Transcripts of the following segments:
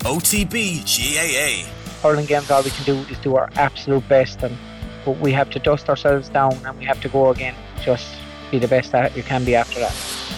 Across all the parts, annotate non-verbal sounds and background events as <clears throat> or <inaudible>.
OTB GAA. hurling games, all we can do is do our absolute best, and but we have to dust ourselves down and we have to go again. Just be the best that you can be after that.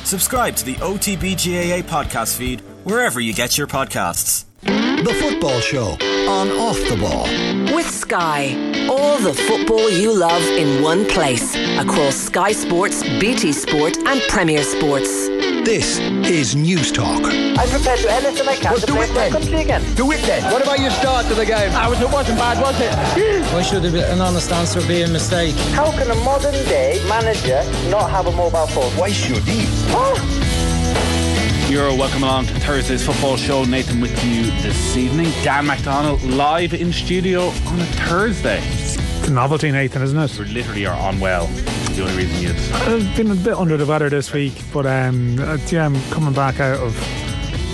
Subscribe to the OTB GAA podcast feed wherever you get your podcasts. The Football Show on Off the Ball. With Sky. All the football you love in one place. Across Sky Sports, BT Sport, and Premier Sports. This is News Talk. I'm prepared to do anything I can Well, to do it my then. country again. Do it then. What about your start to the game? I was, it wasn't bad, was it? Why should an honest answer be a mistake? How can a modern day manager not have a mobile phone? Why should he? Ah! You're welcome along to Thursday's football show. Nathan with you this evening. Dan McDonnell live in studio on a Thursday. It's a novelty, Nathan, isn't it? We literally are unwell. The only reason you'd. I've been a bit under the weather this week, but um, uh, yeah, I'm coming back out of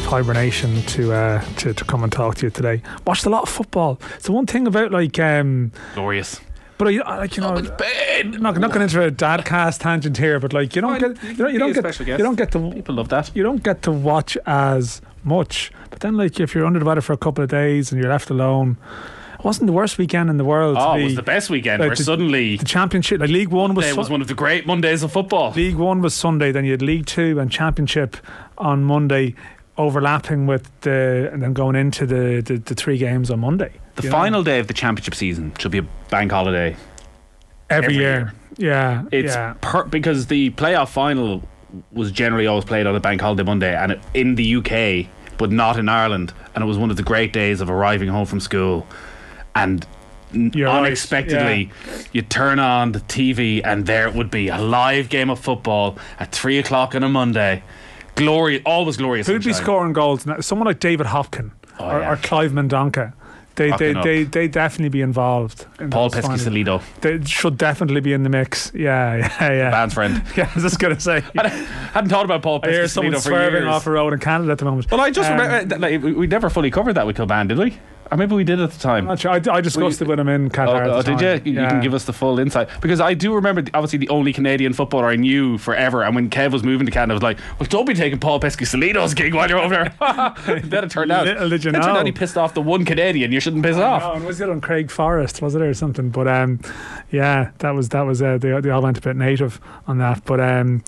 hibernation to, uh, to to come and talk to you today. Watched a lot of football. So one thing about like, um, Glorious. but I, I like you know, bad. not not going into a dad <laughs> cast tangent here, but like you don't Well, get you you don't, you don't get you don't get to People love that. you don't get to watch as much. But then like if you're under the weather for a couple of days and you're left alone. It wasn't the worst weekend in the world. Oh, it was the best weekend like where the- suddenly The championship, like League One was, it was one of the great Mondays of football. League One was Sunday, then you had League Two and Championship on Monday, overlapping with the and then going into the the, the three games on Monday. The you know? final day of the championship season should be a bank holiday. every, every year. Yeah, It's yeah. per- because the playoff final was generally always played on a bank holiday Monday, and it, in the UK, but not in Ireland. And it was one of the great days of arriving home from school, and n- You're right, unexpectedly, you turn on the TV, and there it would be a live game of football at three o'clock on a Monday. Glorious, always glorious. Who'd be scoring goals? now? Someone like David Hopkin Oh, or, yeah. or Clive Mendonca. They they, they they definitely be involved. In Paul those finals. Peschisolido, They should definitely be in the mix. Yeah, <laughs> yeah, yeah. band's friend. <laughs> Yeah, I was just gonna say. <laughs> I hadn't thought about Paul I hear someone Peschisolido for swerving years. off a road in Canada at the moment. Well, I just Um, remember like, we, never fully covered that with Kilbane, did we? Or maybe we did at the time. I'm sure. I, I discussed it with him in Qatar. Oh, oh, did you? You Yeah. can give us the full insight because I do remember, the- obviously, the only Canadian footballer I knew forever. And when Kev was moving to Canada, I was like, "Well, don't be taking Paul Peschisolido's gig while you're over there." <laughs> <laughs> then it turned out, Little did you it turned out he pissed off the one Canadian. You shouldn't piss off. Oh, and was it on Craig Forrest? Was it or something? But um, yeah, that was that was uh, they they all went a bit native on that. But um,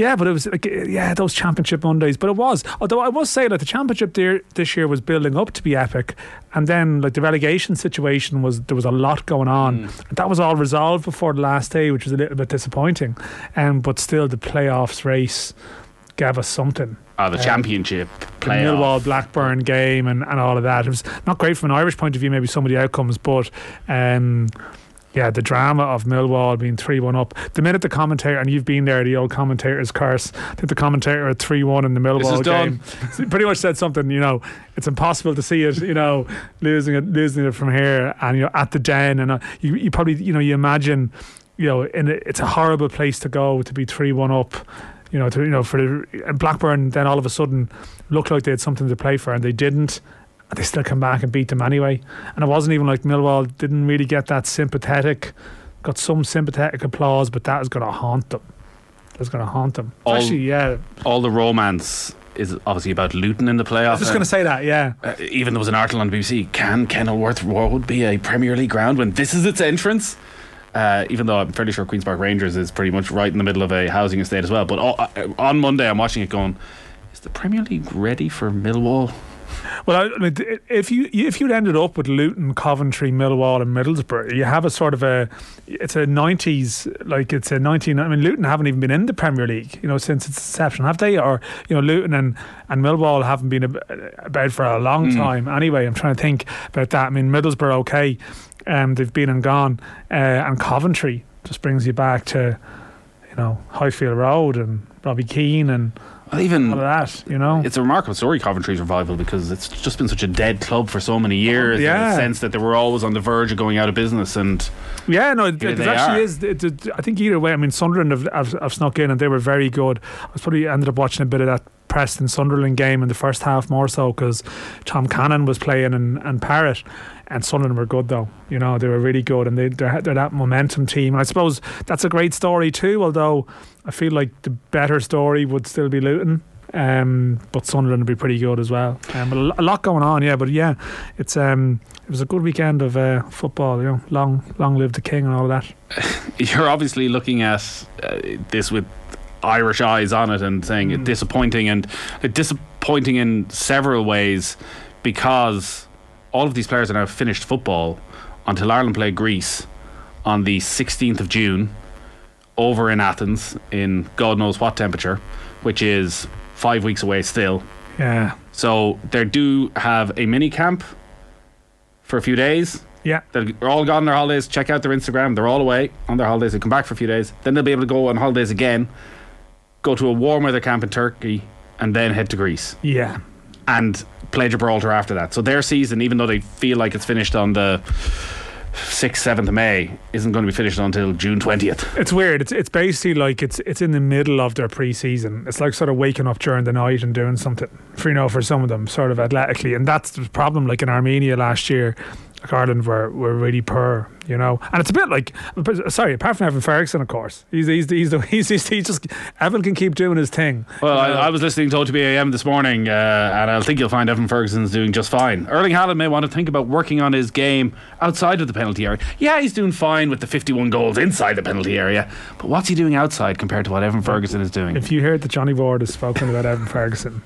yeah, but it was like yeah those championship Mondays. But it was although I must say that the championship there this year was building up to be epic, and then like the relegation situation was there was a lot going on. Mm. That was all resolved before the last day, which was a little bit disappointing. Um, but still the playoffs race gave us something. Oh, the championship the playoff. Millwall Blackburn game and, and all of that. It was not great from an Irish point of view, maybe some of the outcomes, but um, yeah, the drama of Millwall being 3 1 up. The minute the commentator, and you've been there, the old commentator's curse, I think the commentator at 3 1 in the Millwall is done. game pretty much said something, you know, it's impossible to see it, you know, losing it, losing it from here and, you know, at the den. And uh, you, you probably, you know, you imagine, you know, in a, it's a horrible place to go to be 3 1 up you know, to, you know, for the, Blackburn, then all of a sudden looked like they had something to play for, and they didn't. And they still come back and beat them anyway. And it wasn't even like Millwall didn't really get that sympathetic, got some sympathetic applause, but that is going to haunt them. That's going to haunt them. All- Actually, yeah. All the romance is obviously about Luton in the playoff. I was just going to say that, yeah. Uh, even there was an article on BBC. Can Kenilworth Road be a Premier League ground when this is its entrance? Uh, even though I'm fairly sure Queens Park Rangers is pretty much right in the middle of a housing estate as well. But all, uh, on Monday, I'm watching it going. Is the Premier League ready for Millwall? Well, I mean, if you if you'd ended up with Luton, Coventry, Millwall, and Middlesbrough, you have a sort of a it's a nineties like it's a nineteen. I mean, Luton haven't even been in the Premier League, you know, since its inception, have they? Or you know, Luton and and Millwall haven't been ab- about for a long time. Anyway, I'm trying to think about that. I mean, Middlesbrough, okay, um, they've been and gone, uh, and Coventry just brings you back to you know Highfield Road and Robbie Keane and Well, even that. You know, it's a remarkable story, Coventry's revival, because it's just been such a dead club for so many years. in Yeah. the sense that they were always on the verge of going out of business, and Yeah, no, it, it actually are. is. It, it- I think either way. I mean, Sunderland have, have, have snuck in and they were very good. I was probably ended up watching a bit of that Preston Sunderland game in the first half more so because Tom Cannon was playing and, and Parrott. And Sunderland were good though, you know they were really good, and they they're, they're that momentum team. And I suppose that's a great story too. Although I feel like the better story would still be Luton, Um, but Sunderland would be pretty good as well. Um, a lot going on, yeah. But yeah, it's um, it was a good weekend of uh, football. You know, long long live the king and all of that. <laughs> You're obviously looking at uh, this with Irish eyes on it and saying Mm. it disappointing and it disappointing in several ways because all of these players are now finished football until Ireland play Greece on the 16th of June over in Athens in God knows what temperature, which is five weeks away still. Yeah, So they do have a mini camp for a few days. yeah, They're all gone on their holidays. Check out their Instagram. They're all away on their holidays. They come back for a few days. Then they'll be able to go on holidays again, go to a warm weather camp in Turkey, and then head to Greece yeah. and play Gibraltar after that. So their season, even though they feel like it's finished on the 6th, 7th of May, isn't going to be finished until June 20th. It's weird. It's it's basically like it's it's in the middle of their pre-season. It's like sort of waking up during the night and doing something. For you know, for some of them, sort of athletically, and that's the problem. Like in Armenia last year, like Ireland were were really poor. You know, and it's a bit like sorry. Apart from Evan Ferguson, of course, he's he's he's the, <laughs> he's, he's, he's just Evan can keep doing his thing. Well, I, I was listening to OTBAM this morning, uh, and I think you'll find Evan Ferguson's doing just fine. Erling Haaland may want to think about working on his game outside of the penalty area. Yeah, he's doing fine with the 51 goals inside the penalty area, but what's he doing outside compared to what Evan Ferguson is doing? If you heard that Johnny Ward has spoken about Evan Ferguson,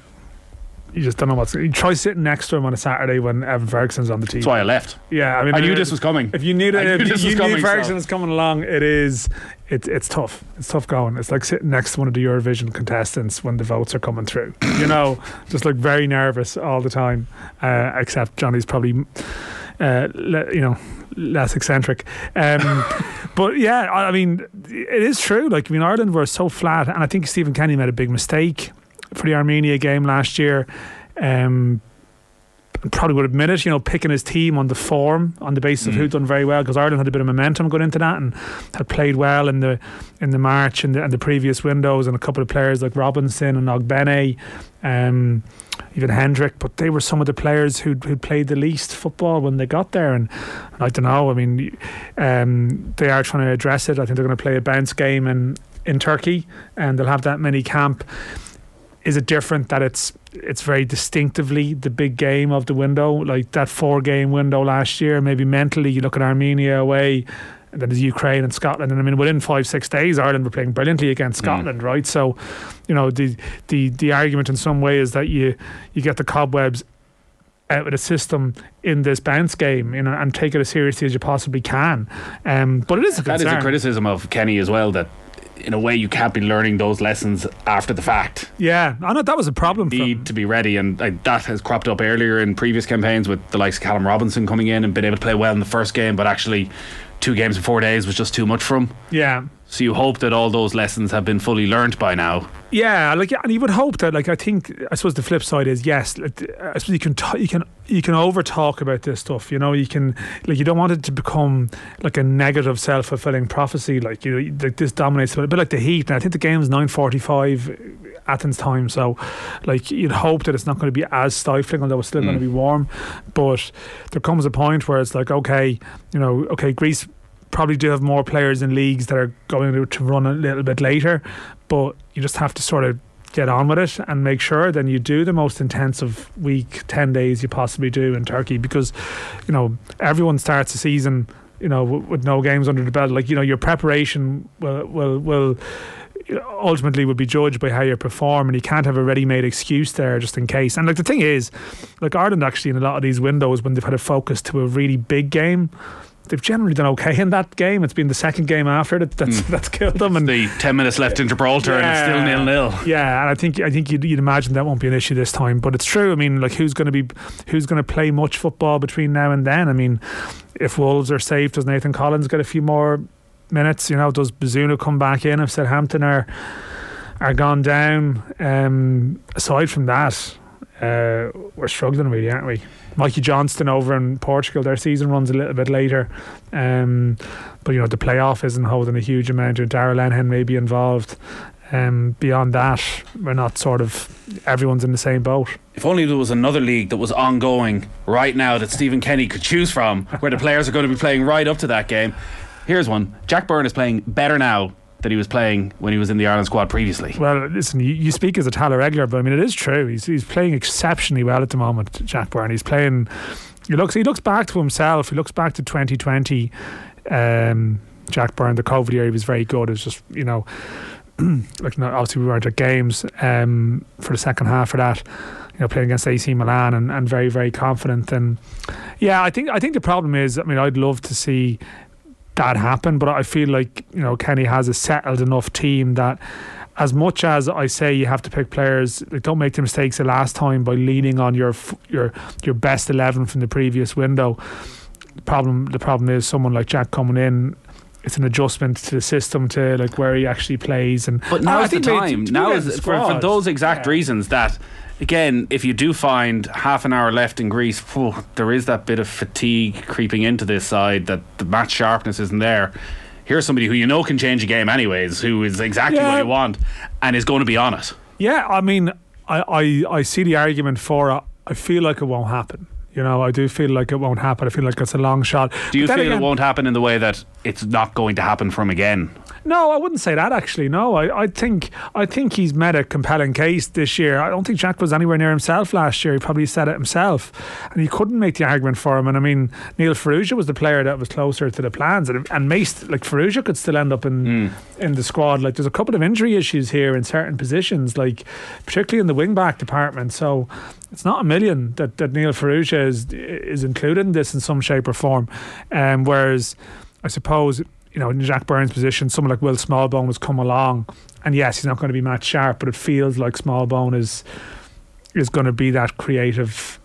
you just don't know what's. You try sitting next to him on a Saturday when Evan Ferguson's on the team. That's why I left. Yeah, I mean, I knew uh, this was coming. If you need I it, knew if this you was knew coming, so- Ferguson's coming along, it is. It's it's tough. It's tough going. It's like sitting next to one of the Eurovision contestants when the votes are coming through. <coughs> You know, just like very nervous all the time. Uh, except Johnny's probably, uh, le, you know, less eccentric. Um, <laughs> but yeah, I I mean, it is true. Like, I mean, Ireland were so flat, and I think Stephen Kenny made a big mistake for the Armenia game last year. Um, probably would admit it, you know, picking his team on the form on the basis of who'd done very well because Ireland had a bit of momentum going into that and had played well in the in the March and the, and the previous windows and a couple of players like Robinson and Ogbene, um, even Hendrick, but they were some of the players who'd, who'd played the least football when they got there and, and I don't know, I mean, um, they are trying to address it. I think they're going to play a bounce game in, in Turkey and they'll have that mini camp is it different that it's it's very distinctively the big game of the window, like that four game window last year? Maybe mentally, you look at Armenia away, and then there's Ukraine and Scotland, and I mean within five six days, Ireland were playing brilliantly against Scotland, right? So, you know, the the the argument in some way is that you you get the cobwebs out of the system in this bounce game, you know, and take it as seriously as you possibly can. Um, but it is a That concern. is a criticism of Kenny as well, that in a way you can't be learning those lessons after the fact. Yeah, I know that was a problem. for need to be ready, and like, that has cropped up earlier in previous campaigns with the likes of Callum Robinson coming in and being able to play well in the first game, but actually two games in four days was just too much for him. yeah. So you hope that all those lessons have been fully learnt by now. Yeah, like, and you would hope that, like, I think, I suppose the flip side is yes. I suppose you can, t- you can, you can over talk about this stuff. You know, you can, like, you don't want it to become like a negative, self fulfilling prophecy. Like, you know, like this dominates a bit like the Heat. And I think the game's nine forty five Athens time. So, like, you'd hope that it's not going to be as stifling, although it's still going to mm. be warm. But there comes a point where it's like, okay, you know, okay, Greece probably do have more players in leagues that are going to, run a little bit later, but you just have to sort of get on with it and make sure then you do the most intensive week 10 days you possibly do in Turkey because you know everyone starts the season you know w- with no games under the belt. Like you know your preparation will will will ultimately would be judged by how you perform and you can't have a ready-made excuse there just in case. And like the thing is like Ireland actually in a lot of these windows when they've had a focus to a really big game they've generally done okay in that game it's been the second game after that that's, that's killed them and The 10 minutes left in Gibraltar and it's still Yeah. nil nil. yeah, and I think I think you'd, you'd imagine that won't be an issue this time. But it's true. I mean, like who's going to be who's going to play much football between now and then? I mean, if Wolves are safe, does Nathan Collins get a few more minutes? You know, does Bazunu come back in if Southampton are are gone down? Um, aside from that, uh, we're struggling really, aren't we? Mikey Johnston over in Portugal, their season runs a little bit later. Um, but you know, the playoff isn't holding a huge amount. Or Darragh Lenihan may be involved. Um, beyond that, we're not sort of everyone's in the same boat. If only there was another league that was ongoing right now that Stephen Kenny could choose from, where the players are going to be playing right up to that game. Here's one Jack Byrne is playing better now that he was playing when he was in the Ireland squad previously. Well, listen, you, you speak as a Tallaght regular, but I mean, it is true. He's, he's playing exceptionally well at the moment, Jack Byrne. He's playing. He looks. He looks back to himself. He looks back to 2020. Um, Jack Byrne, the COVID year, he was very good. It was just you know, <clears throat> like obviously we weren't at games um, for the second half of that. You know, playing against AC Milan and, and very very confident. And yeah, I think I think the problem is. I mean, I'd love to see that happen, but I feel like you know Kenny has a settled enough team that. As much as I say you have to pick players, like don't make the mistakes the last time by leaning on your your your best eleven from the previous window. The problem the problem is someone like Jack coming in it's an adjustment to the system to like where he actually plays and But now is the time. Now is for, for those exact yeah. reasons that. Again, if you do find half an hour left in Greece, phew, there is that bit of fatigue creeping into this side that the match sharpness isn't there. Here's somebody who you know can change a game anyways, who is exactly Yeah. what you want and is going to be on it. Yeah, I mean, I, I, I see the argument for it. I feel like it won't happen. You know, I do feel like it won't happen. I feel like it's a long shot. Do you feel again- it won't happen in the way that it's not going to happen from again? No, I wouldn't say that actually. No, I, I think I think he's made a compelling case this year. I don't think Jack was anywhere near himself last year. He probably said it himself, and he couldn't make the argument for him. And I mean, Neil Farrugia was the player that was closer to the plans, and and Mace like Farrugia could still end up in hmm. in the squad. Like there's a couple of injury issues here in certain positions, like particularly in the wing back department. So it's not a million that, that Neil Farrugia is is included in this in some shape or form. Um, whereas I suppose you know in Jack Byrne's position, someone like Will Smallbone has come along, and yes, he's not going to be Matt sharp, but it feels like Smallbone is is going to be that creative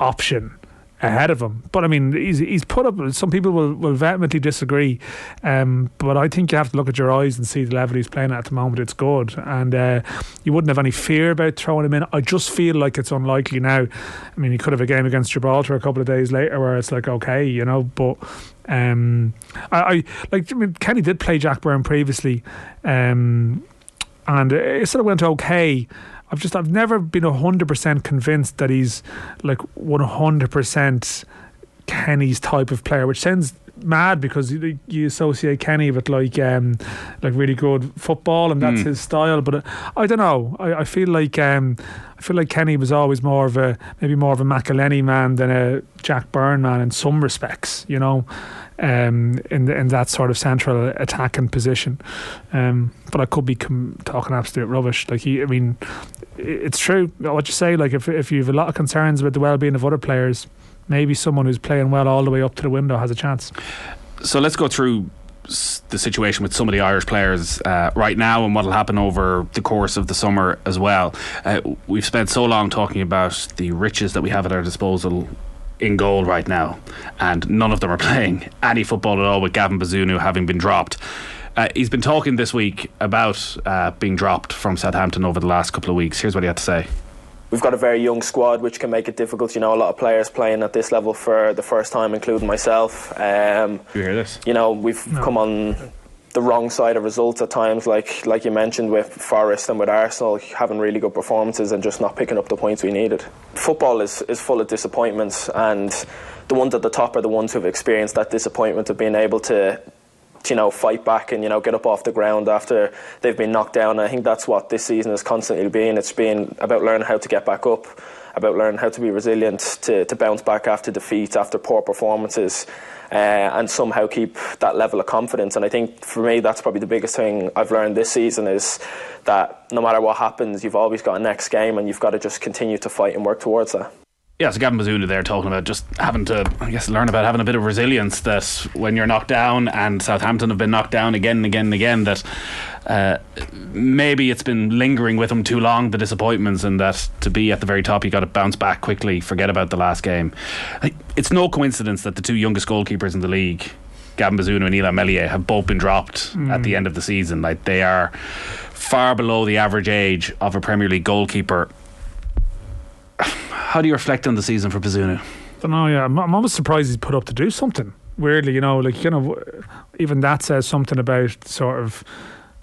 option ahead of him. But I mean, he's he's put up. Some people will will vehemently disagree, um, but I think you have to look at your eyes and see the level he's playing at at the moment. It's good, and uh, you wouldn't have any fear about throwing him in. I just feel like it's unlikely now. I mean, he could have a game against Gibraltar a couple of days later where it's like okay, you know, but. Um, I, I like. I mean, Kenny did play Jack Byrne previously, um, and it sort of went okay. I've just I've never been hundred percent convinced that he's like one hundred percent Kenny's type of player, which sounds mad because you, you associate Kenny with like um like really good football and that's Mm. his style. But uh, I don't know. I, I feel like um I feel like Kenny was always more of a maybe more of a McElhenney man than a Jack Byrne man in some respects. You know. Um, in in that sort of central attacking position, um, but I could be com- talking absolute rubbish. Like he, I mean, it's true what you say. Like if if you have a lot of concerns about the well being of other players, maybe someone who's playing well all the way up to the window has a chance. So let's go through the situation with some of the Irish players uh, right now and what will happen over the course of the summer as well. Uh, we've spent so long talking about the riches that we have at our disposal in goal right now, and none of them are <laughs> playing any football at all with Gavin Bazunu having been dropped. Uh, he's been talking this week about uh, being dropped from Southampton over the last couple of weeks. Here's what he had to say. We've got a very young squad, which can make it difficult. You know, a lot of players playing at this level for the first time, including myself. Um, You hear this? you know, we've come on the wrong side of results at times, like like you mentioned with Forest and with Arsenal, having really good performances and just not picking up the points we needed. Football is, is full of disappointments, and the ones at the top are the ones who've experienced that disappointment of being able to you know, fight back and you know get up off the ground after they've been knocked down. I think that's what this season has constantly been. It's been about learning how to get back up, about learning how to be resilient, to, to bounce back after defeat, after poor performances, uh, and somehow keep that level of confidence. And I think for me, that's probably the biggest thing I've learned this season is that no matter what happens, you've always got a next game, and you've got to just continue to fight and work towards that. Yeah, so Gavin Bazunu there talking about just having to, I guess, learn about having a bit of resilience that when you're knocked down, and Southampton have been knocked down again and again and again, that uh, maybe it's been lingering with them too long, the disappointments, and that to be at the very top, you got to bounce back quickly, forget about the last game. It's no coincidence that the two youngest goalkeepers in the league, Gavin Bazunu and Illan Meslier, have both been dropped at the end of the season. Like they are far below the average age of a Premier League goalkeeper. How do you reflect on the season for Bazunu? don't know. Yeah, I'm, almost surprised he's put up to do something. Weirdly, you know, like you know, even that says something about sort of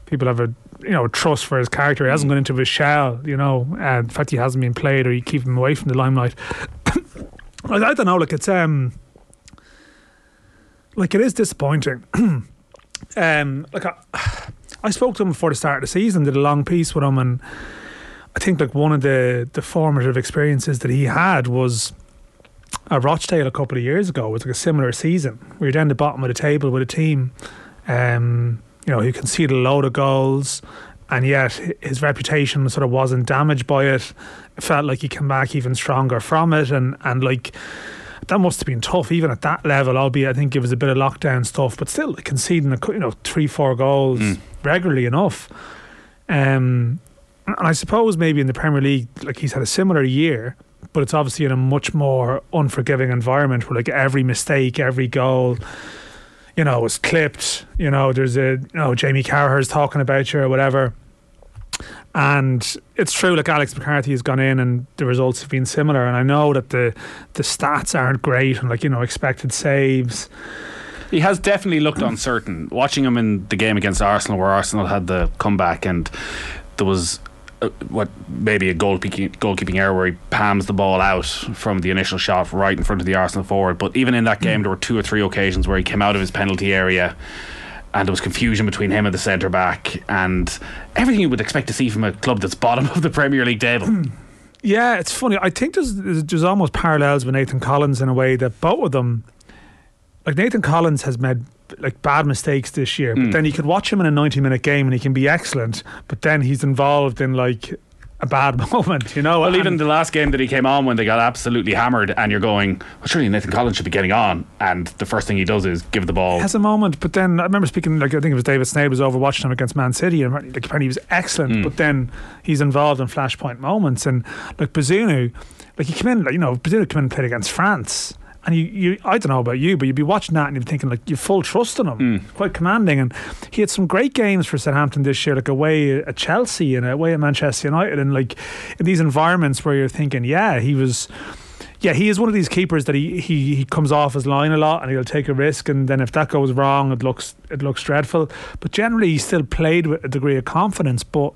people have a you know trust for his character. He hasn't gone into his shell. You know, and the fact he hasn't been played or you keep him away from the limelight. <coughs> I, I don't know. Like it's um, like it is disappointing. <coughs> um, like I, <sighs> I spoke to him before the start of the season, did a long piece with him, and I think like one of the the formative experiences that he had was at Rochdale a couple of years ago. It was like a similar season. We were down the bottom of the table with a team, um, you know, who conceded a load of goals, and yet his reputation sort of wasn't damaged by it. It felt like he came back even stronger from it, and and like that must have been tough, even at that level. Albeit, I think it was a bit of lockdown stuff, but still conceding, a, you know, three, four goals Mm. regularly enough. Um, and I suppose maybe in the Premier League, like he's had a similar year, but it's obviously in a much more unforgiving environment where like every mistake, every goal, you know, is clipped. You know, there's a, you know, Jamie Carragher's talking about you or whatever. And it's true, like Alex McCarthy has gone in and the results have been similar. And I know that the the stats aren't great and like, you know, expected saves. He has definitely looked uncertain. Watching him in the game against Arsenal, where Arsenal had the comeback, and there was uh, what maybe a goalkeeping, goalkeeping error where he palms the ball out from the initial shot right in front of the Arsenal forward. But even in that game, there were two or three occasions where he came out of his penalty area. And there was confusion between him and the centre back, and everything you would expect to see from a club that's bottom <laughs> of the Premier League table. Yeah, it's funny. I think there's there's there's almost parallels with Nathan Collins in a way that both of them, like Nathan Collins has made like bad mistakes this year, but hmm. then you could watch him in a 90 minute game and he can be excellent, but then he's involved in like a bad <laughs> moment, you know. Well, And- even the last game that he came on when they got absolutely hammered, and you're going, well, surely Nathan Collins should be getting on. And the first thing he does is give the ball. has a moment, but then I remember speaking like I think it was David Snade was over watching him against Man City, and like apparently he was excellent, hmm. but then he's involved in flashpoint moments, and like Bazunu, like he came in, like you know, Bazunu came in and played against France. And you, you, I don't know about you, but you'd be watching that and you'd be thinking like you full trust in him, hmm. quite commanding. And he had some great games for Southampton this year, like away at Chelsea and away at Manchester United, and like in these environments where you're thinking, yeah, he was, yeah, he is one of these keepers that he, he he comes off his line a lot and he'll take a risk and then if that goes wrong it looks it looks dreadful. But generally he still played with a degree of confidence. But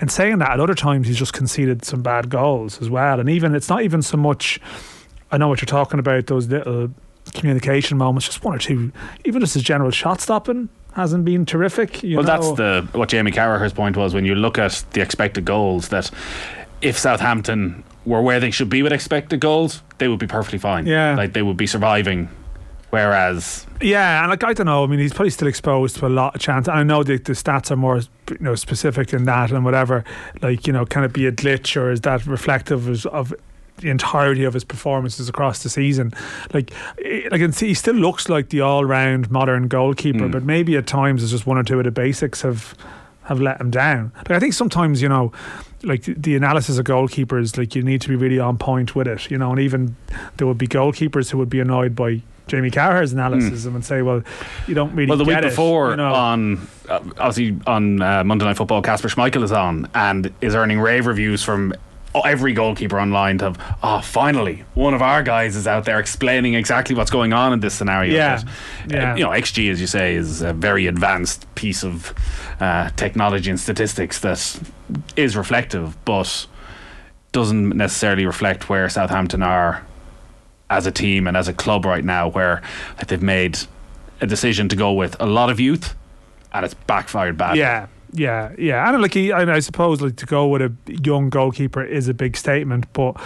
in saying that, at other times he's just conceded some bad goals as well. And even it's not even so much I know what you're talking about, those little communication moments, just one or two, even just his general shot stopping hasn't been terrific. You well, know? that's the what Jamie Carragher's point was when you look at the expected goals that if Southampton were where they should be with expected goals, they would be perfectly fine. Yeah. like they would be surviving. Whereas Yeah, and like I don't know. I mean, he's probably still exposed to a lot of chance. And I know the, the stats are more, you know, specific than that and whatever. Like, you know, can it be a glitch or is that reflective of, of the entirety of his performances across the season? Like, eh, like he still looks like the all-round modern goalkeeper, but maybe at times it's just one or two of the basics have have let him down. Like I think sometimes, you know, like the- analysis of goalkeepers, like you need to be really on point with it, you know, and even there would be goalkeepers who would be annoyed by Jamie Carragher's analysis and say, well, you don't really well, the week get it, before you know. on uh, obviously on uh, Monday Night Football, Kasper Schmeichel is on and is earning rave reviews from every goalkeeper online. To have, oh, finally, one of our guys is out there explaining exactly what's going on in this scenario. Yeah, But, uh, yeah. you know, XG, as you say, is a very advanced piece of uh, technology and statistics that is reflective, but doesn't necessarily reflect where Southampton are as a team and as a club right now, where like, they've made a decision to go with a lot of youth, and it's backfired bad. Yeah, yeah, yeah. And like he, and I suppose like to go with a young goalkeeper is a big statement, but.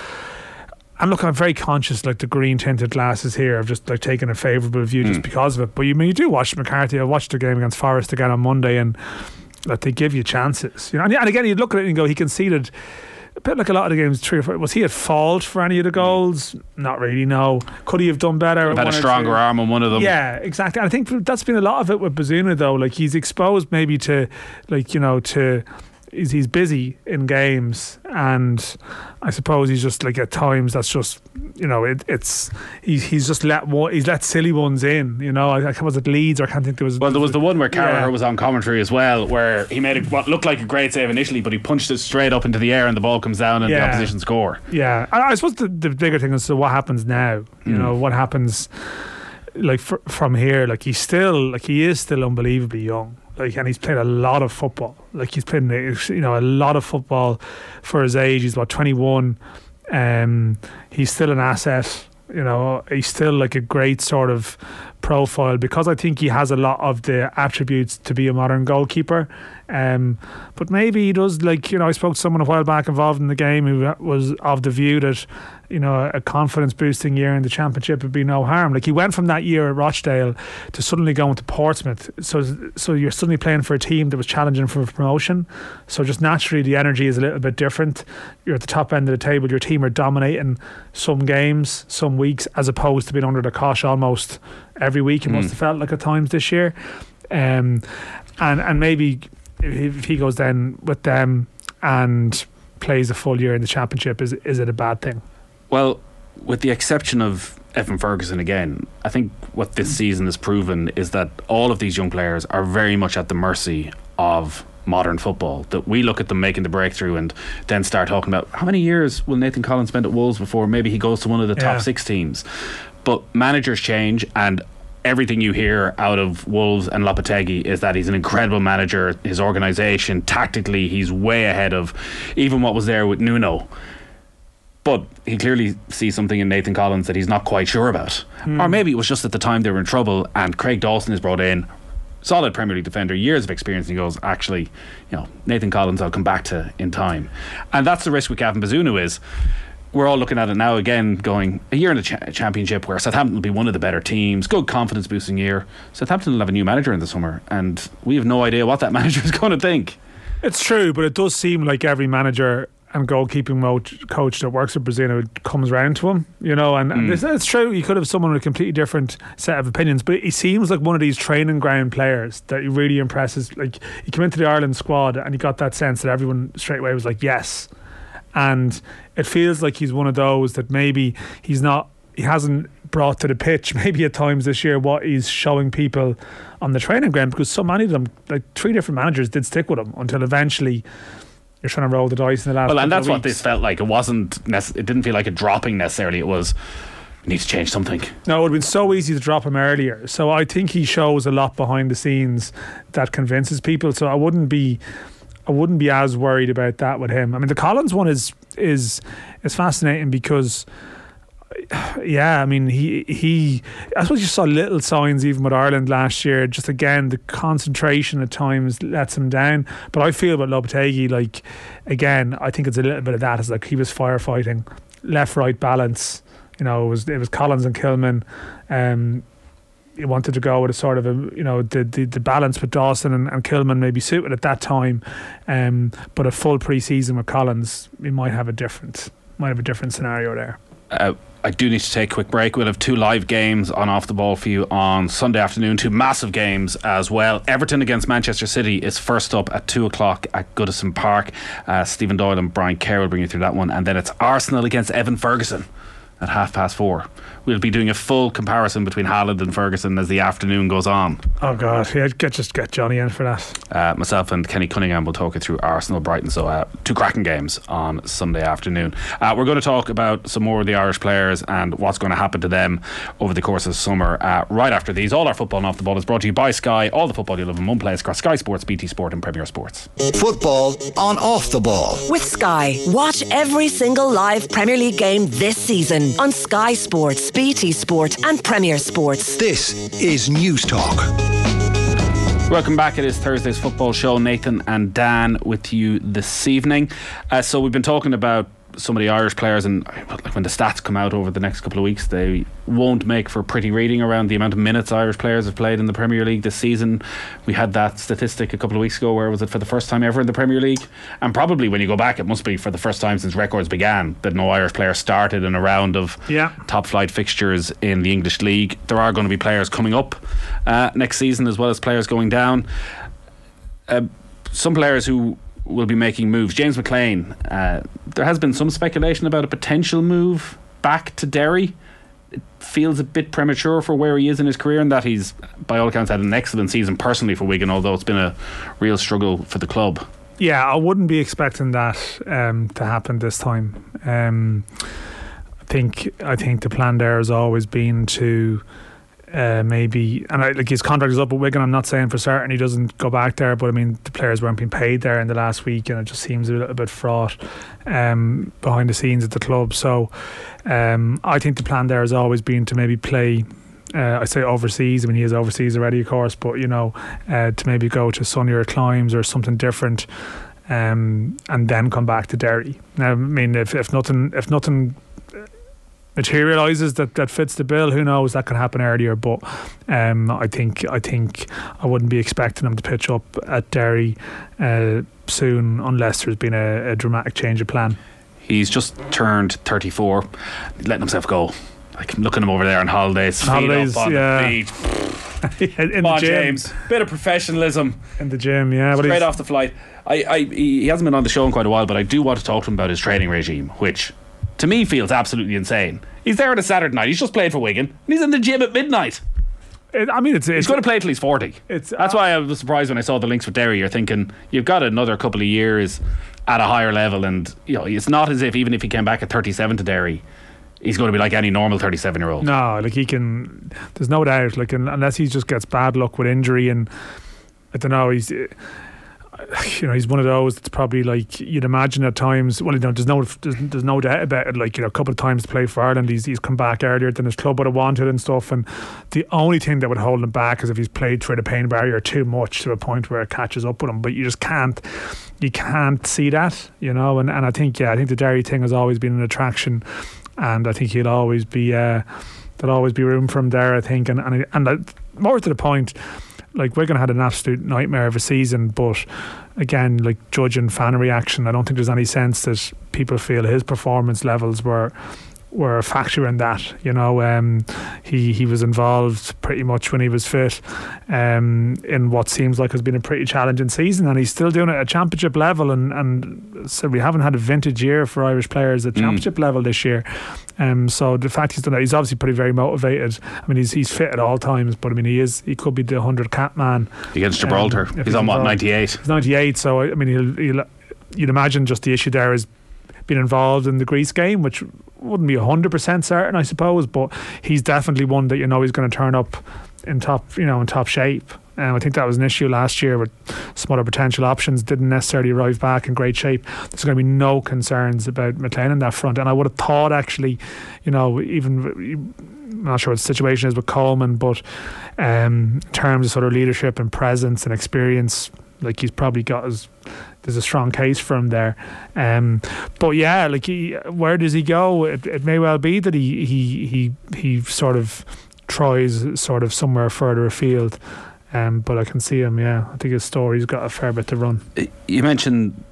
And look, I'm very conscious, like the green tinted glasses here, of just like taking a favourable view just hmm. because of it. But you I mean you do watch McCarthy. I watched the game against Forest again on Monday, and like they give you chances, you know. And, and again, you look at it and go, he conceded a bit like a lot of the games. Three or four. Was he at fault for any of the mm. goals? Not really. No. Could he have done better? Had a stronger arm on one of them. Yeah, exactly. And I think that's been a lot of it with Bazunu though. Like he's exposed maybe to, like you know, to he's, he's busy in games, and I suppose he's just like at times that's just you know it, it's he's he's just let one, he's let silly ones in. You know, I, I was it Leeds or I can't think there was. Well, there was the one where Carragher Yeah. was on commentary as well, where he made a, what looked like a great save initially, but he punched it straight up into the air and the ball comes down and the opposition score. Yeah, I, I suppose the, the bigger thing is so what happens now. You hmm. know, what happens like fr- from here. Like he's still like he is still unbelievably young. Like and he's played a lot of football. Like he's played you know a lot of football for his age. He's about twenty one. Um, he's still an asset. You know, he's still like a great sort of profile because I think he has a lot of the attributes to be a modern goalkeeper. Um, but maybe he does like you know I spoke to someone a while back involved in the game who was of the view that you know a confidence boosting year in the championship would be no harm. Like he went from that year at Rochdale to suddenly going to Portsmouth. So so you're suddenly playing for a team that was challenging for promotion. So just naturally the energy is a little bit different. You're at the top end of the table. Your team are dominating some games, some weeks, as opposed to being under the cosh almost every week. It must have felt like at times this year. Um, and and maybe if he goes then with them and plays a full year in the championship, is is it a bad thing? Well, with the exception of Evan Ferguson again, I think what this mm. season has proven is that all of these young players are very much at the mercy of modern football. That we look at them making the breakthrough and then start talking about how many years will Nathan Collins spend at Wolves before maybe he goes to one of the top six teams. But managers change and everything you hear out of Wolves and Lopetegui is that he's an incredible manager. His organisation, tactically, he's way ahead of even what was there with Nuno. But he clearly sees something in Nathan Collins that he's not quite sure about. Hmm. Or maybe it was just at the time they were in trouble and Craig Dawson is brought in, solid Premier League defender, years of experience, and he goes, actually, you know, Nathan Collins I'll come back to in time. And that's the risk with Gavin Bazunu is we're all looking at it now again, going a year in the cha- championship where Southampton will be one of the better teams, good confidence boosting year. Southampton will have a new manager in the summer, and we have no idea what that <laughs> manager is going to think. It's true, but it does seem like every manager and goalkeeping mo- coach that works at Bazunu comes round to him, you know. And, and mm. it's, it's true, you could have someone with a completely different set of opinions, but he seems like one of these training ground players that he really impresses. Like he came into the Ireland squad and he got that sense that everyone straight away was like, yes. And it feels like he's one of those that maybe he's not, he hasn't brought to the pitch <laughs> maybe at times this year what he's showing people on the training ground because so many of them, like three different managers, did stick with him until eventually you're trying to roll the dice in the last. Well, and that's what this felt like. It wasn't. Nec- it didn't feel like a dropping necessarily. It was. Need to change something. No, it would have been so easy to drop him earlier. So I think he shows a lot behind the scenes that convinces people. So I wouldn't be, I wouldn't be as worried about that with him. I mean, the Collins one is is is fascinating because. Yeah, I mean he he. I suppose you saw little signs even with Ireland last year. Just again, the concentration at times lets him down. But I feel about Lopetegui, like again, I think it's a little bit of that. It's like he was firefighting, left right balance. You know, it was it was Collins and Kilman. Um, he wanted to go with a sort of a you know the the, the balance with Dawson and, and Kilman maybe suited at that time, um, but a full pre-season with Collins, we might have a different might have a different scenario there. Uh, I do need to take a quick break. We'll have two live games on Off the Ball for you on Sunday afternoon. Two massive games as well. Everton against Manchester City is first up at 2 o'clock at Goodison Park. Uh, Stephen Doyle and Brian Kerr will bring you through that one. And then it's Arsenal against Evan Ferguson at half past four. We'll be doing a full comparison between Haaland and Ferguson as the afternoon goes on. Oh God, yeah, get just get Johnny in for that. Uh, myself and Kenny Cunningham will talk you through Arsenal Brighton. So, uh, two cracking games on Sunday afternoon. Uh, we're going to talk about some more of the Irish players and what's going to happen to them over the course of summer. Uh, right after these, all our football and off the ball is brought to you by Sky. All the football you love in one place across Sky Sports, BT Sport, and Premier Sports. Football on off the ball. With Sky, watch every single live Premier League game this season on Sky Sports, BT Sport, and Premier Sports. This is News Talk. Welcome back. It is Thursday's football show. Nathan and Dan with you this evening. Uh, so we've been talking about some of the Irish players, and like when the stats come out over the next couple of weeks, they won't make for pretty reading around the amount of minutes Irish players have played in the Premier League this season. We had that statistic a couple of weeks ago, where was it for the first time ever in the Premier League? And probably when you go back, it must be for the first time since records began that no Irish player started in a round of Yeah. top flight fixtures in the English league. There are going to be players coming up uh, next season as well as players going down. Uh, some players who will be making moves. James McClean. Uh, there has been some speculation about a potential move back to Derry. It feels a bit premature for where he is in his career, and that he's, by all accounts, had an excellent season personally for Wigan, although it's been a real struggle for the club. Yeah, I wouldn't be expecting that um, to happen this time. Um, I think I think the plan there has always been to uh, maybe, and I, like his contract is up at Wigan. I'm not saying for certain he doesn't go back there, but I mean the players weren't being paid there in the last week, and it just seems a little bit fraught um, behind the scenes at the club. So um, I think the plan there has always been to maybe play. Uh, I say overseas. I mean, he is overseas already, of course, but you know, uh, to maybe go to sunnier climes or something different, um, and then come back to Derry. Now, I mean, if, if nothing, if nothing materializes that, that fits the bill. Who knows? That could happen earlier, but um, I think I think I wouldn't be expecting him to pitch up at Derry uh, soon unless there's been a, a, dramatic change of plan. He's just turned 34, letting himself go. Like looking him over there on holidays, holidays, yeah. <laughs> in Come the on, gym. James. Bit of professionalism. In the gym, yeah. Straight off the flight. I, I, he hasn't been on the show in quite a while, but I do want to talk to him about his training regime, which to me feels absolutely insane. He's there on a Saturday night. He's just played for Wigan. And he's in the gym at midnight. It, I mean, it's, it's he's going to play till he's forty. It's, That's uh, why I was surprised when I saw the links for Derry. You're thinking you've got another couple of years at a higher level, and you know it's not as if even if he came back at 37 to Derry, he's going to be like any normal 37 year old. No, like he can. There's no doubt. Like unless he just gets bad luck with injury, and I don't know, he's. <laughs> You know, he's one of those that's probably like you'd imagine at times. Well, you know, there's no there's, there's no doubt about it. Like you know, a couple of times to play for Ireland, he's he's come back earlier than his club would have wanted and stuff. And the only thing that would hold him back is if he's played through the pain barrier too much to a point where it catches up with him. But you just can't you can't see that, you know. And and I think yeah, I think the Derry thing has always been an attraction, and I think he'll always be uh, there'll always be room for him there. I think, and and and uh, more to the point like Wigan had an absolute nightmare of a season, but again, like judging fan reaction, I don't think there's any sense that people feel his performance levels were were a factor in that. You know, um, he he was involved pretty much when he was fit um, in what seems like has been a pretty challenging season, and he's still doing it at championship level. And and so we haven't had a vintage year for Irish players at championship mm. level this year. Um, so the fact he's done that, he's obviously pretty very motivated. I mean, he's he's fit at all times, but I mean, he is he could be the hundred cap man against Gibraltar. Um, he's on what ninety eight. He's ninety eight. So I mean, he'll, he'll you'd imagine just the issue there is being involved in the Greece game, which wouldn't be hundred percent certain, I suppose. But he's definitely one that you know he's going to turn up in top, you know, in top shape. Um, I think that was an issue last year with some other potential options didn't necessarily arrive back in great shape. There's going to be no concerns about McClean in that front, and I would have thought actually, you know, even. I'm not sure what the situation is with Coleman, but um, in terms of sort of leadership and presence and experience, like he's probably got his there's a strong case for him there. Um, but yeah, like he, where does he go? It, it may well be that he he he he sort of tries sort of somewhere further afield. Um, but I can see him. Yeah, I think his story's got a fair bit to run. You mentioned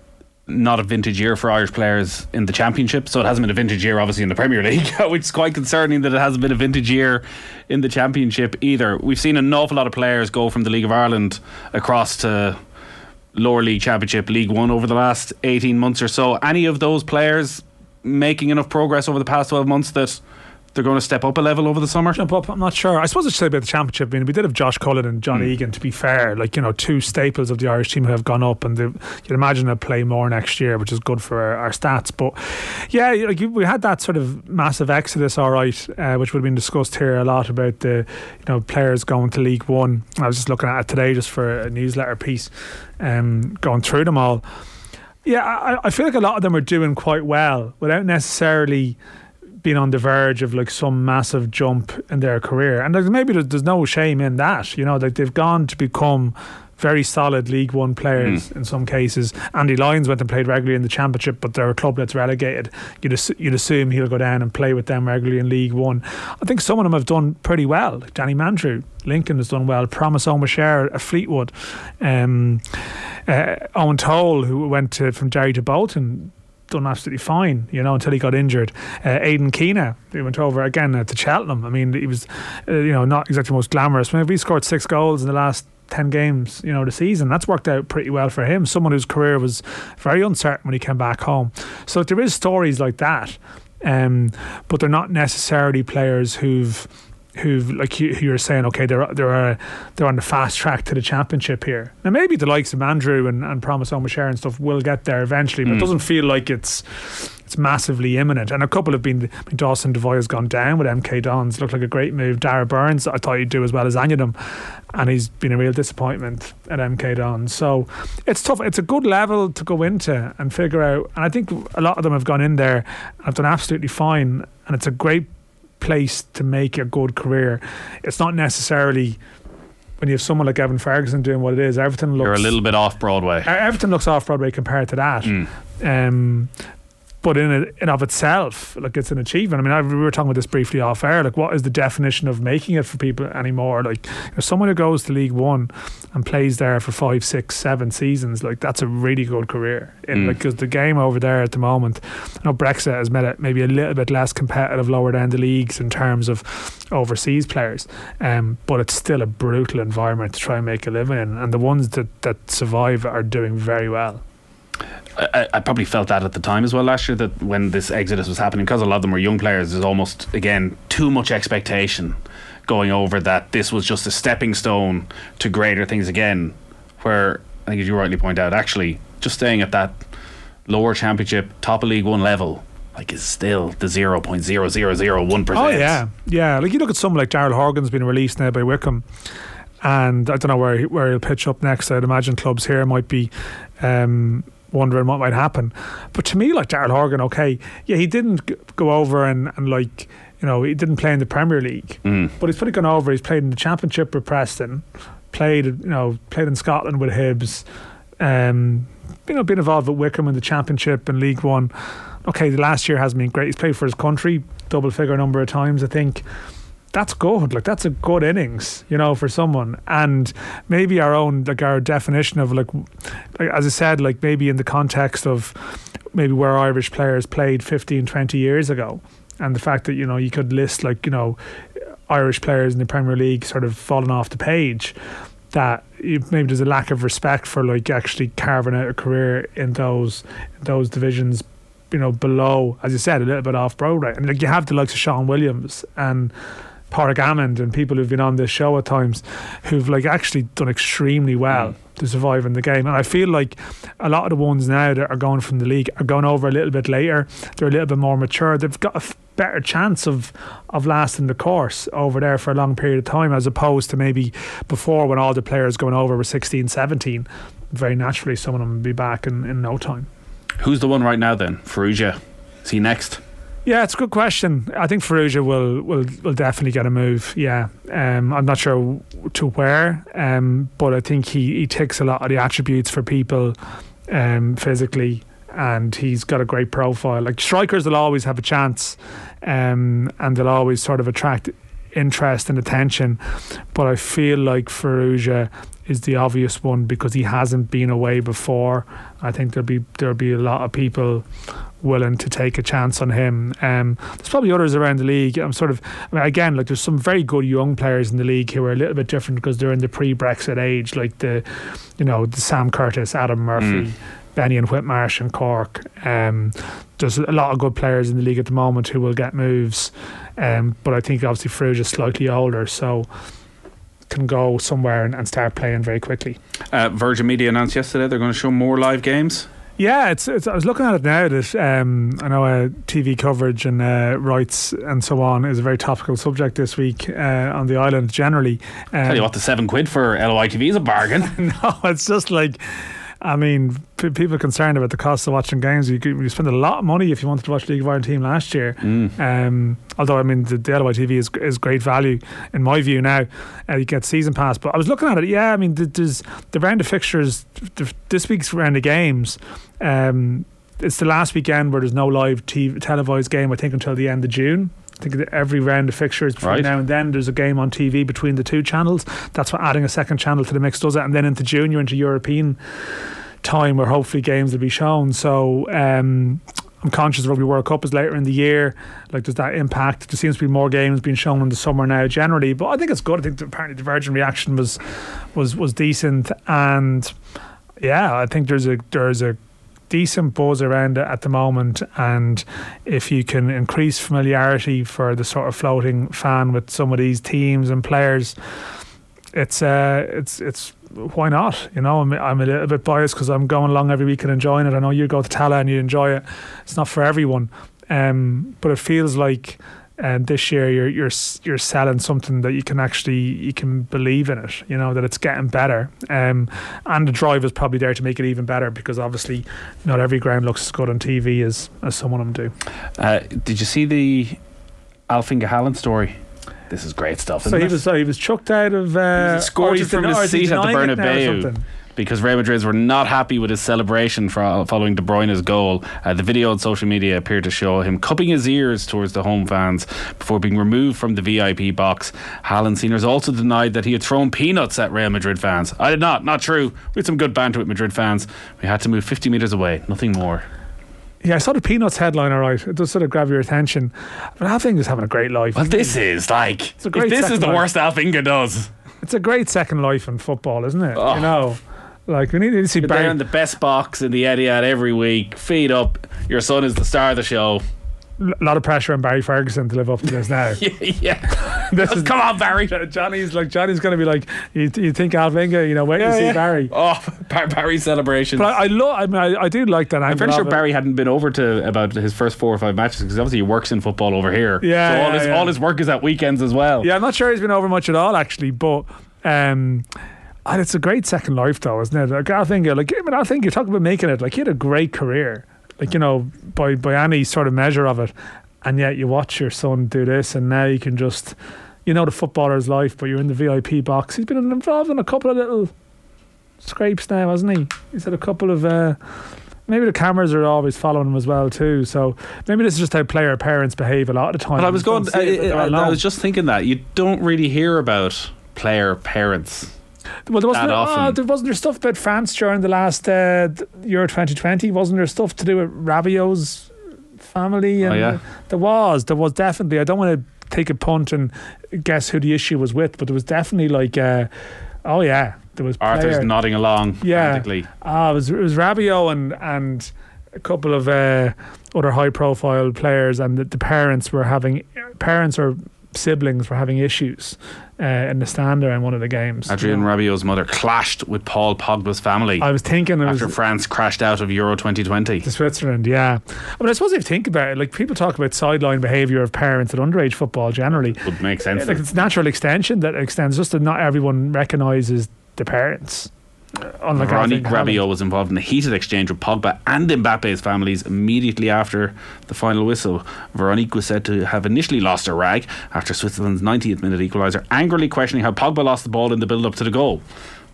not a vintage year for Irish players in the Championship, so it hasn't been a vintage year, obviously, in the Premier League, <laughs> which is quite concerning that it hasn't been a vintage year in the Championship either. We've seen an awful lot of players go from the League of Ireland across to lower league championship league one over the last 18 months or so. Any of those players making enough progress over the past 12 months that they're going to step up a level over the summer? Jump up, I'm not sure. I suppose I should say about the championship. I mean, we did have Josh Cullen and John mm. Egan. To be fair, like you know, two staples of the Irish team who have gone up, and you'd imagine they'll play more next year, which is good for our, our stats. But yeah, like we had that sort of massive exodus, all right, uh, which would have been discussed here a lot about the you know players going to League One. I was just looking at it today just for a newsletter piece, um, going through them all. Yeah, I, I feel like a lot of them are doing quite well without necessarily been on the verge of like some massive jump in their career, and like, maybe there's, there's no shame in that. You know, like they've gone to become very solid League One players mm. in some cases. Andy Lyons went and played regularly in the Championship, but they're a club that's relegated. You'd, ass- you'd assume he'll go down and play with them regularly in League One. I think some of them have done pretty well. Like Danny Mandroiu, Lincoln has done well. Promise Omochere at Fleetwood. Um, uh, Eoin Toal, who went to, from Derry to Bolton, done absolutely fine, you know, until he got injured. Uh, Aidan Keena, he went over again uh, to Cheltenham. I mean, he was, uh, you know, not exactly the most glamorous. Maybe he scored six goals in the last 10 games, you know, the season. That's worked out pretty well for him. Someone whose career was very uncertain when he came back home. So there is stories like that, um, but they're not necessarily players who've who've like who who you're saying, okay, they're they're uh, they're on the fast track to the championship here. Now maybe the likes of Andrew and, and Promise Omochere and stuff will get there eventually, but it doesn't feel like it's it's massively imminent. And a couple have been. I mean, Dawson Devoy has gone down with MK Dons. Looked like a great move. Darragh Burns, I thought he'd do as well as any of them, and he's been a real disappointment at MK Dons. So it's tough. It's a good level to go into and figure out. And I think a lot of them have gone in there and have done absolutely fine. And it's a great place to make a good career. It's not necessarily when you have someone like Evan Ferguson doing what it is. Everything looks You're a little bit off Broadway. everything looks off Broadway compared to that. Um, but in it, in of itself, like it's an achievement. I mean, I, we were talking about this briefly off air. Like, what is the definition of making it for people anymore? Like, if someone who goes to League One and plays there for five, six, seven seasons, like that's a really good career. In because the game over there at the moment, I know Brexit has made it maybe a little bit less competitive lower down the leagues in terms of overseas players, um, but it's still a brutal environment to try and make a living in. And the ones that that survive are doing very well. I, I probably felt that at the time as well last year that when this exodus was happening because a lot of them were young players there's almost again too much expectation going over that this was just a stepping stone to greater things again where I think as you rightly point out actually just staying at that lower championship top of league one level like is still the 0.0001% Oh yeah, yeah. Like you look at someone like Daryl Horgan's been released now by Wycombe, and I don't know where he, where he'll pitch up next. I'd imagine clubs here might be um, wondering what might happen. But to me, like Daryl Horgan, okay, yeah, he didn't g- go over and, and like you know he didn't play in the Premier League, but he's probably gone over. He's played in the Championship with Preston, played you know played in Scotland with Hibs. Um, you know, been involved with Wycombe in the Championship and League One. Okay, the last year hasn't been great. He's played for his country, double figure number of times, I think. That's good. Like that's a good innings, you know, for someone. And maybe our own, like our definition of like, like as I said, like maybe in the context of maybe where Irish players played 15, 20 years ago, and the fact that you know you could list like you know Irish players in the Premier League sort of falling off the page. That maybe there's a lack of respect for like actually carving out a career in those in those divisions, you know, below, as you said, a little bit off Broadway. And like you have the likes of Sean Williams and Pádraig Amond and people who've been on this show at times who've like actually done extremely well mm. to survive in the game. And I feel like a lot of the ones now that are going from the league are going over a little bit later. They're a little bit more mature. They've got a f- better chance of of lasting the course over there for a long period of time as opposed to maybe before when all the players going over were 16, 17. Very naturally, some of them will be back in, in no time. who's the one right now then Farrugia is he next Yeah, it's a good question. I think Farrugia will will will definitely get a move. Yeah, um, I'm not sure to where, um, but I think he he ticks a lot of the attributes for people, um, physically, and he's got a great profile. Like strikers will always have a chance, um, and they'll always sort of attract interest and attention. But I feel like Farrugia is the obvious one because he hasn't been away before. I think there'll be there'll be a lot of people willing to take a chance on him. Um, there's probably others around the league. I'm sort of I mean, again like there's some very good young players in the league who are a little bit different because they're in the pre-Brexit age, like the you know the Sam Curtis, Adam Murphy. Benny and Whitmarsh and Cork. Um, there's a lot of good players in the league at the moment who will get moves, um, but I think obviously Farrugia is slightly older, so can go somewhere and, and start playing very quickly. uh, Virgin Media announced yesterday they're going to show more live games Yeah, it's, it's. I was looking at it now that um, I know uh, TV coverage and uh, rights and so on is a very topical subject this week uh, on the island generally. Um, tell you what the seven quid for LOI TV is a bargain <laughs> no, it's just like, I mean, p- people are concerned about the cost of watching games. You, could, you spend a lot of money if you wanted to watch League of Ireland team last year. Um, although, I mean, the, the LOI TV is, is great value in my view now. Uh, you get season pass. But I was looking at it, yeah, I mean, th- there's the round of fixtures, th- this week's round of games. Um, it's the last weekend where there's no live TV, televised game, I think, until the end of June. I think every round of fixtures between Right. now and then there's a game on TV between the two channels. That's what adding a second channel to the mix does it. And then into June, you're into European time where hopefully games will be shown. So um, I'm conscious the Rugby World Cup is later in the year. Like, does that impact? There seems to be more games being shown in the summer now, generally. But I think it's good. I think apparently the Virgin reaction was was was decent, and yeah, I think there's a there's a decent buzz around it at the moment, and if you can increase familiarity for the sort of floating fan with some of these teams and players, it's uh, it's it's why not? You know, I'm, I'm a little bit biased because I'm going along every week and enjoying it. I know you go to Tallaght and you enjoy it. It's not for everyone, um, but it feels like and this year you're you're you're selling something that you can actually you can believe in it you know that it's getting better. Um, and the drive is probably there to make it even better because obviously not every ground looks as good on TV as as some of them do. Uh, did you see the Alf-Inge Haaland story? This is great stuff so he was so he was chucked out of uh, he was escorted from his seat at the Bernabeu because Real Madrid were not happy with his celebration for, following De Bruyne's goal. Uh, the video on social media appeared to show him cupping his ears towards the home fans before being removed from the VIP box. Haaland seniors also denied that he had thrown peanuts at Real Madrid fans. I did not, not true. We had some good banter with Madrid fans. We had to move 50 metres away, nothing more. Yeah, I saw the Peanuts headline, all right. It does sort of grab your attention. But Alf-Inge is having a great life. Well, this is like, this is the life. worst Alf-Inge does. It's a great second life in football, isn't it? Oh. You know. Like we need to see You're Barry in the best box in the Etihad every week. Feed up. Your son is the star of the show. A lot of pressure on Barry Ferguson to live up to this now. <laughs> yeah, <laughs> this is, come on, Barry. Johnny's like Johnny's going to be like you. You think Alf-Inge, you know, wait yeah, to see yeah. Barry. Oh, Barry celebration. But I, I love. I mean, I, I, do like that. I'm pretty sure Barry hadn't been over to about his first four or five matches because obviously he works in football over here. Yeah, so all yeah, his all his work is at weekends as well. Yeah, I'm not sure he's been over much at all actually, but. um and it's a great second life, though, isn't it? Like, I think, like, I mean, I think you're talking about making it. Like, he had a great career, like you know, by by any sort of measure of it, and yet you watch your son do this, and now you can just, you know, the footballer's life, but you're in the VIP box. He's been involved in a couple of little scrapes now, hasn't he? He's had a couple of. Uh, maybe the cameras are always following him as well too. So maybe this is just how player parents behave a lot of the time. But I was going. I, I, I was just thinking that you don't really hear about player parents well, there wasn't, there, oh, there wasn't there stuff about France during the last uh, Euro 2020? Wasn't there stuff to do with Rabiot's family? And oh, yeah. There was. There was definitely. I don't want to take a punt and guess who the issue was with, but there was definitely like, uh, oh yeah, there was. Arthur's player. nodding along. Yeah. Ah, it was it was Rabiot and and a couple of uh, other high profile players, and the, the parents were having parents or siblings were having issues uh, in the stand there in one of the games. Adrian you. Rabiot's mother clashed with Paul Pogba's family. I was thinking after was, France crashed out of Euro 2020 to Switzerland. Yeah, I mean, I suppose if you think about it, like people talk about sideline behaviour of parents at underage football generally, would make sense. Like it's natural extension that extends just that not everyone recognises the parents. Unlike Veronique Rabiot was involved in a heated exchange with Pogba and Mbappe's families immediately after the final whistle. Veronique was said to have initially lost her rag after Switzerland's 90th minute equaliser, angrily questioning how Pogba lost the ball in the build up to the goal.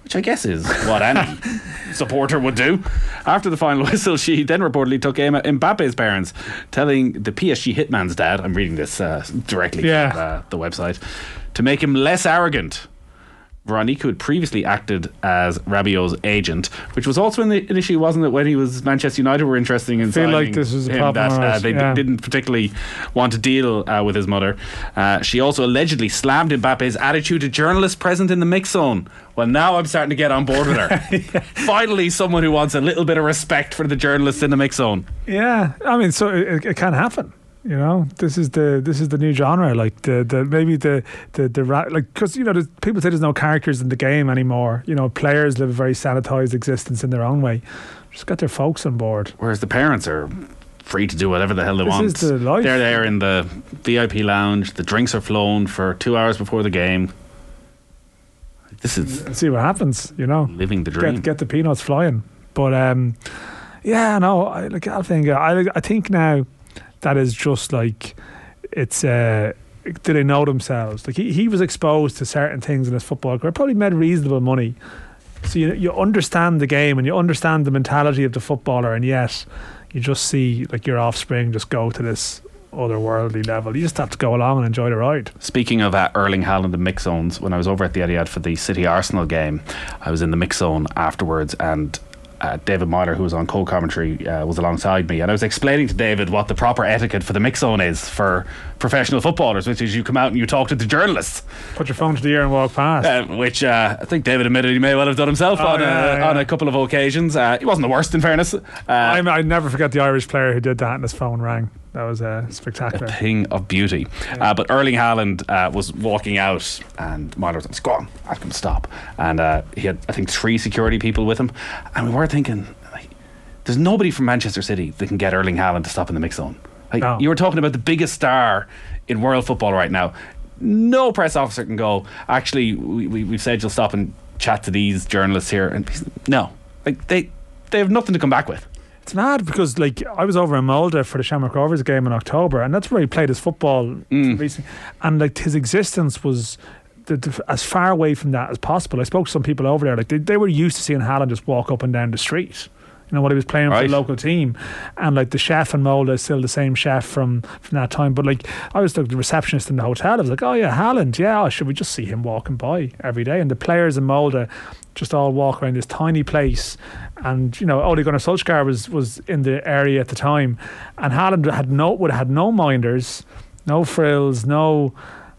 Which I guess is what any <laughs> supporter would do. After the final <laughs> whistle, she then reportedly took aim at Mbappe's parents, telling the PSG hitman's dad, I'm reading this uh, directly yeah. from uh, the website, to make him less arrogant Veronique, who had previously acted as Rabiot's agent, which was also an, an issue, wasn't it, when he was Manchester United were interested in feel like this was a him, that uh, they yeah. d- didn't particularly want to deal uh, with his mother. Uh, she also allegedly slammed Mbappe's attitude to journalists present in the mix zone. Well, now I'm starting to get on board with her. <laughs> <laughs> Finally, someone who wants a little bit of respect for the journalists in the mix zone. Yeah, I mean, so it, it can happen. You know, this is the this is the new genre. Like the the maybe the the the like because you know the, people say there's no characters in the game anymore. You know, players live a very sanitized existence in their own way. Just got their folks on board. Whereas the parents are free to do whatever the hell they this want. Is the life. They're there in the VIP lounge. The drinks are flown for two hours before the game. This is Let's see what happens. You know, living the dream. Get, get the peanuts flying. But um, yeah, no, I like I think I I think now that is just like it's uh do they know themselves like he, he was exposed to certain things in his football career probably made reasonable money so you, you understand the game and you understand the mentality of the footballer and yet you just see like your offspring just go to this otherworldly level. You just have to go along and enjoy the ride. Speaking of uh, Erling Haaland and the mix zones, when I was over at the Etihad for the City Arsenal game, I was in the mix zone afterwards and uh, David Myler, who was on co-commentary, uh, was alongside me, and I was explaining to David what the proper etiquette for the mix zone is for professional footballers, which is you come out and you talk to the journalists, Put your phone to the ear and walk past. uh, which uh, I think David admitted he may well have done himself Oh, on, yeah, a, yeah. on a couple of occasions. Uh, he wasn't the worst, in fairness. Uh, I never forget the Irish player who did that and his phone rang. That was uh, a spectacular. thing of beauty. Uh, but Erling Haaland uh, was walking out, and Myler was like, "Go on, ask him to stop." And uh, he had, I think, three security people with him, and we were thinking, like, "There's nobody from Manchester City that can get Erling Haaland to stop in the mix zone." Like No. you were talking about the biggest star in world football right now. No press officer can go. Actually, we, we, we've said you'll stop and chat to these journalists here, and no, like they they have nothing to come back with. It's mad because like I was over in Molde for the Shamrock Rovers game in October, and that's where he played his football mm. recently, and like his existence was. The, the, as far away from that as possible. I spoke to some people over there. Like they, they were used to seeing Haaland just walk up and down the street. You know what he was playing for the local team, and like the chef in Molde is still the same chef from from that time. But like I was like the receptionist in the hotel. I was like, oh yeah, Haaland, yeah. oh, should we just see him walking by every day? And the players in Molde just all walk around this tiny place. And you know, Ole Gunnar Solskjaer was was in the area at the time, and Haaland had no would have had no minders, no frills, no.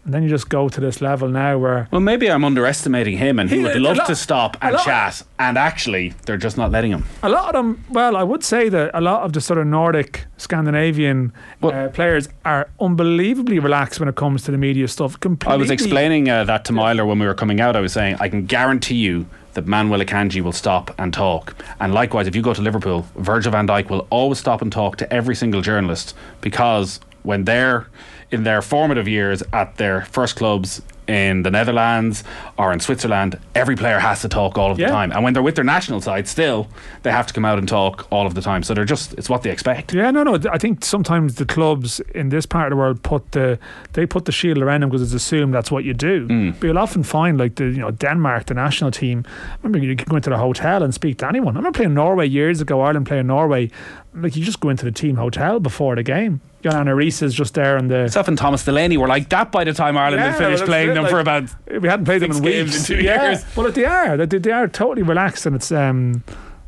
And then you just go to this level now where Well, maybe I'm underestimating him, and he, He- would love lot- to stop and lot- chat, and actually, they're just not letting him. a lot of them, well, I would say that a lot of the sort of Nordic, Scandinavian Well- uh, players are unbelievably relaxed when it comes to the media stuff. Completely. I was explaining uh, that to Myler when we were coming out. I was saying, I can guarantee you that Manuel Akanji will stop and talk. And likewise, if you go to Liverpool, Virgil van Dijk will always stop and talk to every single journalist because when they're in their formative years at their first clubs in the Netherlands or in Switzerland, every player has to talk all of Yeah. the time. And when they're with their national side, still, they have to come out and talk all of the time. So they're just, it's what they expect. Yeah, no, no. I think sometimes the clubs in this part of the world put the they put the shield around them because it's assumed that's what you do. Mm. But you'll often find like the you know Denmark, the national team. I remember you could go into the hotel and speak to anyone. I remember playing Norway years ago. Ireland playing Norway. Like you just go into the team hotel before the game. John Arne Riise is just there, and the Myself and Thomas Delaney were like that by the time Ireland Yeah, had finished playing it, them like- for about we hadn't played them in games weeks. in two yeah. years. Well, they are. They, they are totally relaxed, and it's um,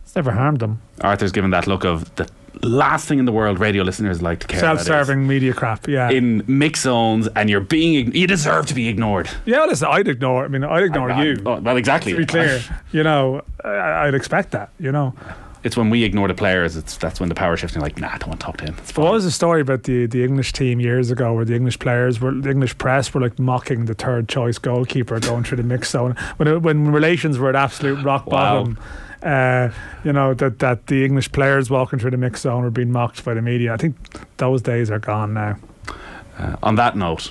it's never harmed them. Arthur's given that look of the last thing in the world radio listeners like to care Self-serving media crap. Yeah. in mix zones and you're being you deserve to be ignored yeah. Well, listen, I'd ignore. I mean, I'd ignore I- I- you. oh, well exactly to be clear, <laughs> you know, I, I'd expect that. You know. It's when we ignore the players it's that's when the power shifting are like nah I don't want to talk to him it's There was a story about the, the English team years ago where the English players were the English press were like mocking the third choice goalkeeper going through the mix zone when it, when relations were at absolute rock Wow. bottom. Uh, you know that that the English players walking through the mix zone were being mocked by the media. I think those days are gone now. Uh, on that note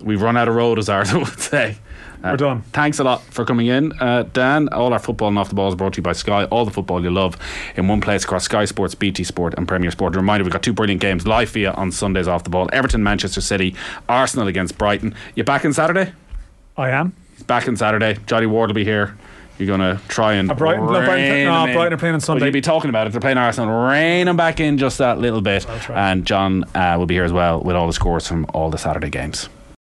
we've run out of road as Arthur <laughs> would say Uh, We're done. Thanks a lot for coming in, uh, Dan. All our football and off the ball is brought to you by Sky. All the football you love in one place across Sky Sports, BT Sport, and Premier Sport. A reminder: we've got two brilliant games live you on Sundays off the ball. Everton, Manchester City, Arsenal against Brighton. You back on Saturday? I am. He's back on Saturday. Johnny Ward will be here. You're going to try and Brighton- no, Brighton- no, in. Brighton are playing on Sunday. Well, you'll be talking about it. They're playing Arsenal. Rein them back in just that little bit. I'll. And John uh, will be here as well with all the scores from all the Saturday games.